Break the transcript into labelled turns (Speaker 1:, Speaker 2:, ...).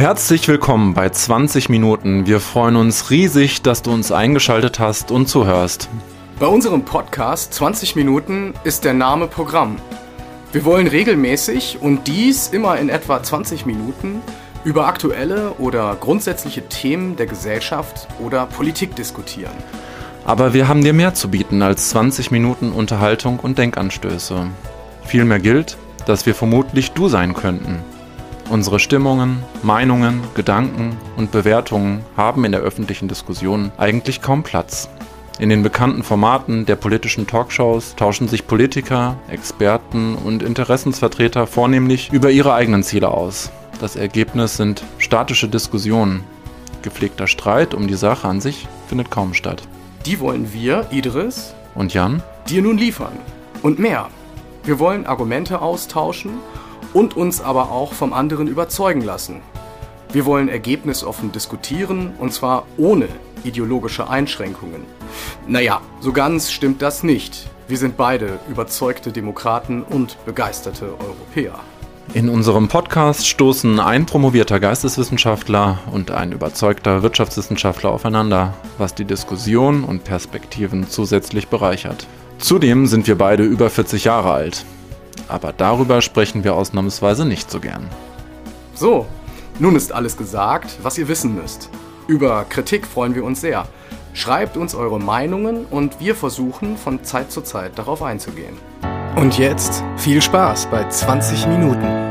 Speaker 1: Herzlich willkommen bei 20 Minuten. Wir freuen uns riesig, dass du uns eingeschaltet hast und zuhörst.
Speaker 2: Bei unserem Podcast 20 Minuten ist der Name Programm. Wir wollen regelmäßig und dies immer in etwa 20 Minuten über aktuelle oder grundsätzliche Themen der Gesellschaft oder Politik diskutieren.
Speaker 1: Aber wir haben dir mehr zu bieten als 20 Minuten Unterhaltung und Denkanstöße. Vielmehr gilt, dass wir vermutlich du sein könnten. Unsere Stimmungen, Meinungen, Gedanken und Bewertungen haben in der öffentlichen Diskussion eigentlich kaum Platz. In den bekannten Formaten der politischen Talkshows tauschen sich Politiker, Experten und Interessensvertreter vornehmlich über ihre eigenen Ziele aus. Das Ergebnis sind statische Diskussionen. Gepflegter Streit um die Sache an sich findet kaum statt.
Speaker 2: Die wollen wir, Idris
Speaker 1: und Jan,
Speaker 2: dir nun liefern. Und mehr. Wir wollen Argumente austauschen und uns aber auch vom anderen überzeugen lassen. Wir wollen ergebnisoffen diskutieren und zwar ohne ideologische Einschränkungen. Naja, so ganz stimmt das nicht. Wir sind beide überzeugte Demokraten und begeisterte Europäer.
Speaker 1: In unserem Podcast stoßen ein promovierter Geisteswissenschaftler und ein überzeugter Wirtschaftswissenschaftler aufeinander, was die Diskussion und Perspektiven zusätzlich bereichert. Zudem sind wir beide über 40 Jahre alt aber darüber sprechen wir ausnahmsweise nicht so gern.
Speaker 2: So, nun ist alles gesagt, was ihr wissen müsst. Über Kritik freuen wir uns sehr. Schreibt uns eure Meinungen und wir versuchen von Zeit zu Zeit darauf einzugehen. Und jetzt viel Spaß bei 20 Minuten.